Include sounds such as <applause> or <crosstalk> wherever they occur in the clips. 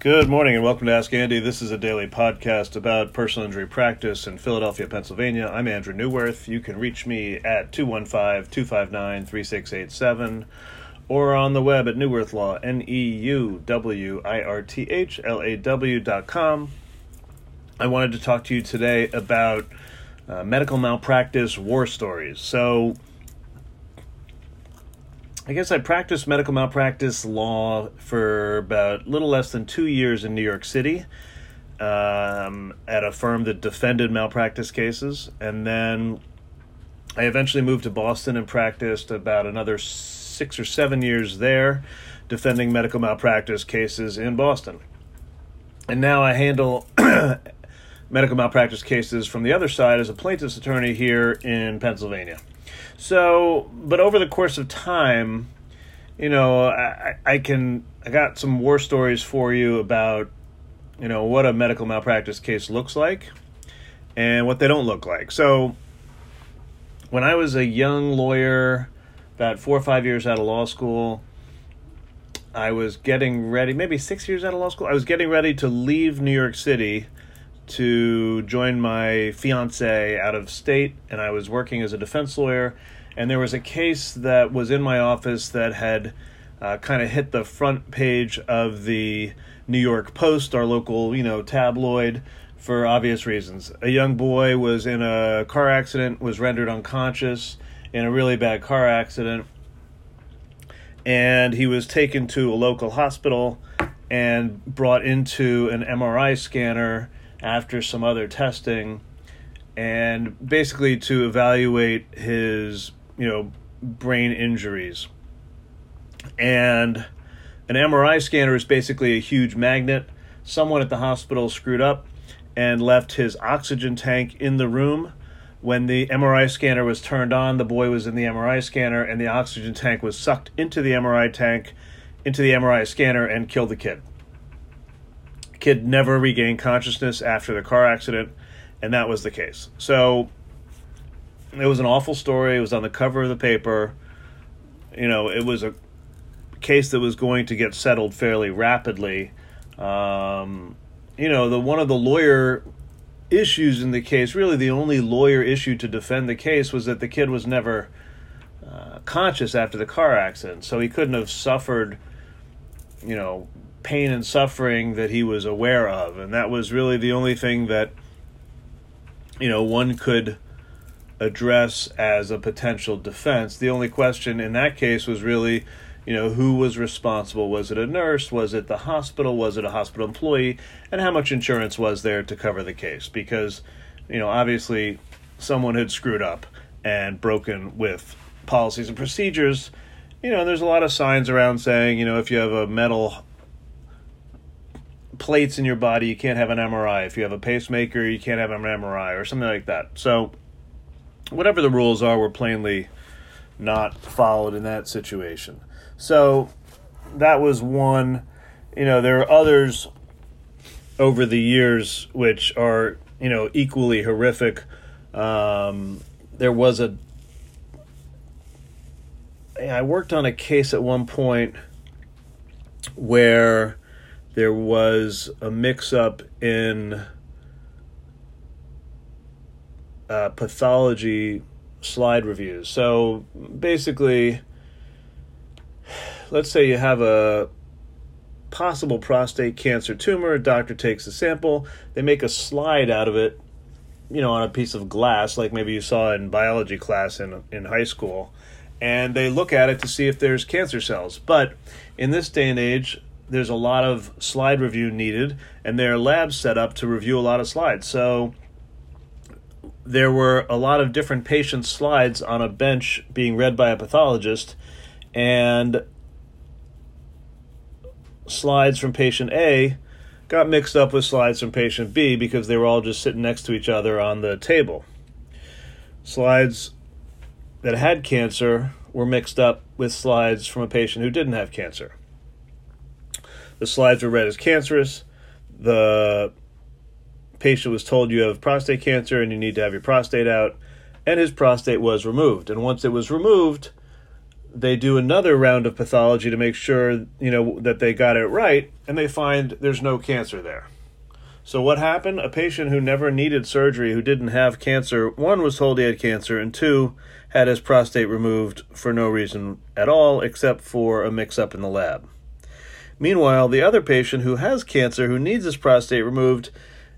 Good morning and welcome to Ask Andy. This is a daily podcast about personal injury practice in Philadelphia, Pennsylvania. I'm Andrew Neuwirth. You can reach me at 215 259 3687 or on the web at Neuwirth Law, N E U W I R T H L A W dot com. I wanted to talk to you today about uh, medical malpractice war stories. So, I guess I practiced medical malpractice law for about a little less than two years in New York City um, at a firm that defended malpractice cases. And then I eventually moved to Boston and practiced about another six or seven years there, defending medical malpractice cases in Boston. And now I handle <coughs> medical malpractice cases from the other side as a plaintiff's attorney here in Pennsylvania. So, but over the course of time, you know, I, I can I got some war stories for you about, you know, what a medical malpractice case looks like, and what they don't look like. So, when I was a young lawyer, about four or five years out of law school, I was getting ready, maybe six years out of law school. I was getting ready to leave New York City to join my fiance out of state, and I was working as a defense lawyer. And there was a case that was in my office that had uh, kind of hit the front page of the New York Post, our local, you know, tabloid, for obvious reasons. A young boy was in a car accident, was rendered unconscious in a really bad car accident, and he was taken to a local hospital and brought into an MRI scanner after some other testing and basically to evaluate his you know brain injuries. And an MRI scanner is basically a huge magnet. Someone at the hospital screwed up and left his oxygen tank in the room. When the MRI scanner was turned on the boy was in the MRI scanner and the oxygen tank was sucked into the MRI tank into the MRI scanner and killed the kid Kid never regained consciousness after the car accident, and that was the case. So it was an awful story. It was on the cover of the paper. You know, it was a case that was going to get settled fairly rapidly. Um, you know, the one of the lawyer issues in the case, really the only lawyer issue to defend the case was that the kid was never uh, conscious after the car accident, so he couldn't have suffered, you know, pain and suffering that he was aware of. And that was really the only thing that, you know, one could address as a potential defense. The only question in that case was really, you know, who was responsible? Was it a nurse? Was it the hospital? Was it a hospital employee? And how much insurance was there to cover the case? Because, you know, obviously someone had screwed up and broken with policies and procedures. You know, there's a lot of signs around saying, you know, if you have a metal plates in your body, you can't have an MRI. If you have a pacemaker, you can't have an MRI or something like that. So, whatever the rules are, were plainly not followed in that situation. So, that was one. You know, there are others over the years which are, you know, equally horrific. Um, there was a. I worked on a case at one point where there was a mix up in uh, pathology slide reviews. So basically, let's say you have a possible prostate cancer tumor, a doctor takes a sample, they make a slide out of it, you know, on a piece of glass, like maybe you saw in biology class in, in high school, and they look at it to see if there's cancer cells. But in this day and age, there's a lot of slide review needed, and there are labs set up to review a lot of slides. So there were a lot of different patient slides on a bench being read by a pathologist, and slides from patient A got mixed up with slides from patient B because they were all just sitting next to each other on the table. Slides that had cancer were mixed up with slides from a patient who didn't have cancer. The slides were read as cancerous. The patient was told you have prostate cancer and you need to have your prostate out, and his prostate was removed. And once it was removed, they do another round of pathology to make sure you know that they got it right and they find there's no cancer there so what happened a patient who never needed surgery who didn't have cancer one was told he had cancer and two had his prostate removed for no reason at all except for a mix up in the lab meanwhile the other patient who has cancer who needs his prostate removed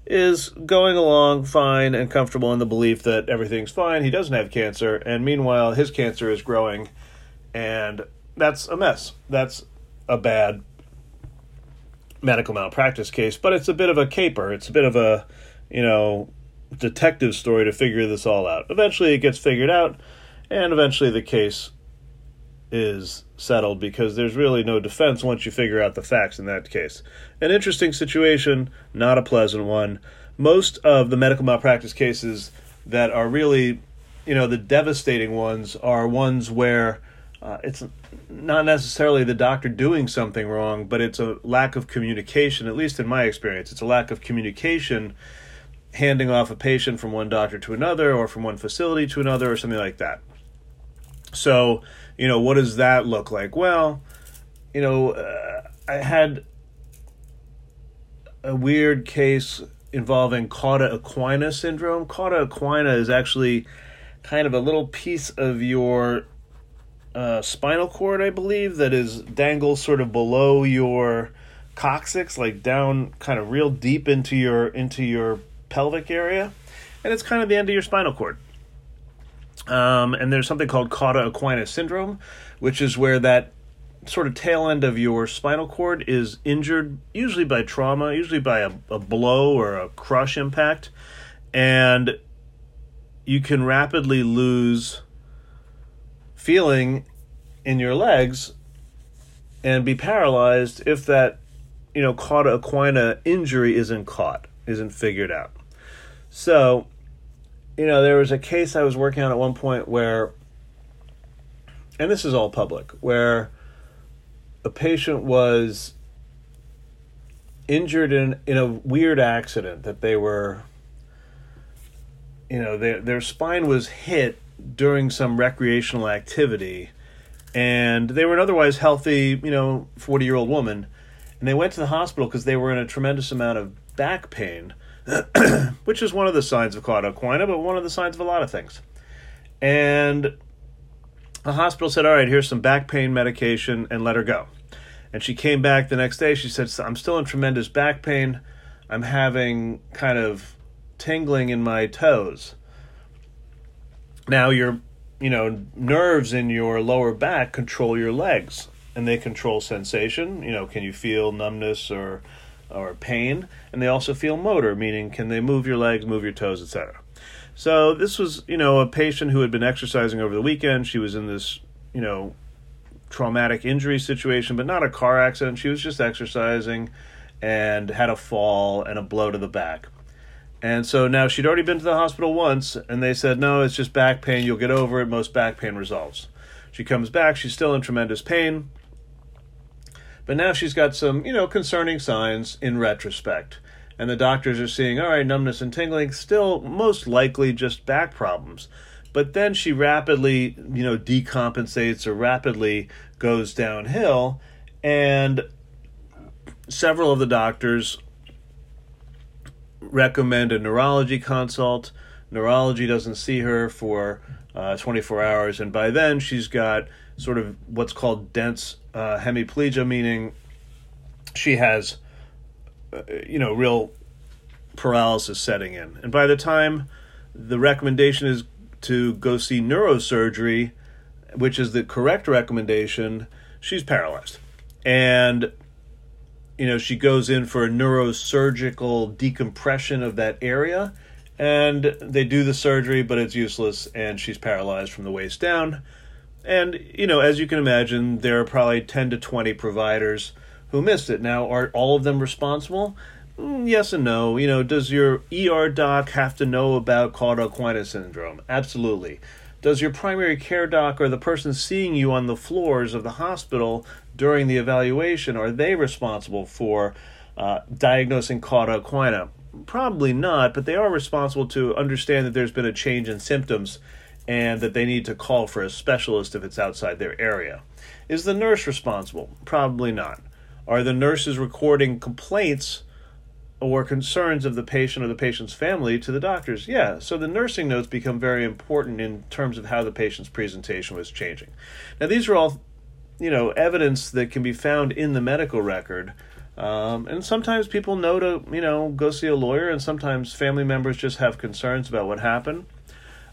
is going along fine and comfortable in the belief that everything's fine he doesn't have cancer and meanwhile his cancer is growing and that's a mess. That's a bad medical malpractice case, but it's a bit of a caper. It's a bit of a, you know, detective story to figure this all out. Eventually it gets figured out, and eventually the case is settled because there's really no defense once you figure out the facts in that case. An interesting situation, not a pleasant one. Most of the medical malpractice cases that are really, you know, the devastating ones are ones where uh, it's not necessarily the doctor doing something wrong, but it's a lack of communication, at least in my experience. It's a lack of communication handing off a patient from one doctor to another or from one facility to another or something like that. So, you know, what does that look like? Well, you know, uh, I had a weird case involving cauda equina syndrome. Cauda equina is actually kind of a little piece of your uh, spinal cord, I believe, that is dangles sort of below your coccyx, like down kind of real deep into your into your pelvic area, and it's kind of the end of your spinal cord. Um, and there's something called cauda equina syndrome, which is where that sort of tail end of your spinal cord is injured, usually by trauma, usually by a, a blow or a crush impact, and you can rapidly lose feeling in your legs and be paralyzed if that you know cauda equina injury isn't caught isn't figured out. So you know there was a case i was working on at one point where and this is all public where a patient was injured in in a weird accident that they were you know their their spine was hit during some recreational activity and they were an otherwise healthy, you know, 40 year old woman. And they went to the hospital because they were in a tremendous amount of back pain, <clears throat> which is one of the signs of cauda equina, but one of the signs of a lot of things. And the hospital said, All right, here's some back pain medication, and let her go. And she came back the next day. She said, I'm still in tremendous back pain. I'm having kind of tingling in my toes. Now your you know nerves in your lower back control your legs and they control sensation. You know, can you feel numbness or or pain? And they also feel motor, meaning can they move your legs, move your toes, etc. So this was, you know, a patient who had been exercising over the weekend. She was in this, you know, traumatic injury situation, but not a car accident. She was just exercising and had a fall and a blow to the back. And so now she'd already been to the hospital once, and they said, no, it's just back pain. You'll get over it. Most back pain resolves. She comes back. She's still in tremendous pain. But now she's got some, you know, concerning signs in retrospect. And the doctors are seeing, all right, numbness and tingling, still most likely just back problems. But then she rapidly, you know, decompensates or rapidly goes downhill. And several of the doctors recommend a neurology consult. Neurology doesn't see her for uh, 24 hours, and by then she's got sort of what's called dense uh, hemiplegia, meaning she has, uh, you know, real paralysis setting in. And by the time the recommendation is to go see neurosurgery, which is the correct recommendation, she's paralyzed. And you know, she goes in for a neurosurgical decompression of that area, and they do the surgery, but it's useless, and she's paralyzed from the waist down. And, you know, as you can imagine, there are probably 10 to 20 providers who missed it. Now, are all of them responsible? Mm, yes and no. You know, does your ER doc have to know about cauda equina syndrome? Absolutely. Does your primary care doc or the person seeing you on the floors of the hospital during the evaluation, are they responsible for uh, diagnosing cauda? Probably not, but they are responsible to understand that there's been a change in symptoms and that they need to call for a specialist if it's outside their area. Is the nurse responsible? Probably not. Are the nurses recording complaints or concerns of the patient or the patient's family to the doctors? Yeah. So the nursing notes become very important in terms of how the patient's presentation was changing. Now, these are all, you know, evidence that can be found in the medical record. Um, and sometimes people know to, you know, go see a lawyer, and sometimes family members just have concerns about what happened.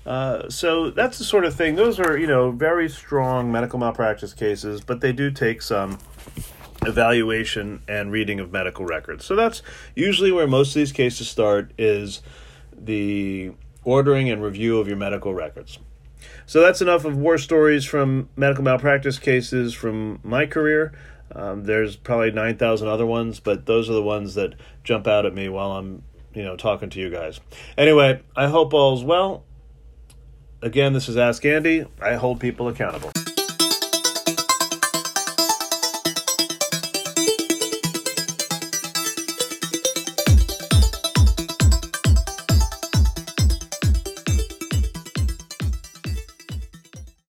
Uh, so that's the sort of thing. Those are, you know, very strong medical malpractice cases, but they do take some evaluation and reading of medical records. So that's usually where most of these cases start is the ordering and review of your medical records. So that's enough of war stories from medical malpractice cases from my career. Um, there's probably 9,000 other ones, but those are the ones that jump out at me while I'm, you know, talking to you guys. Anyway, I hope all's well. Again, this is Ask Andy. I hold people accountable.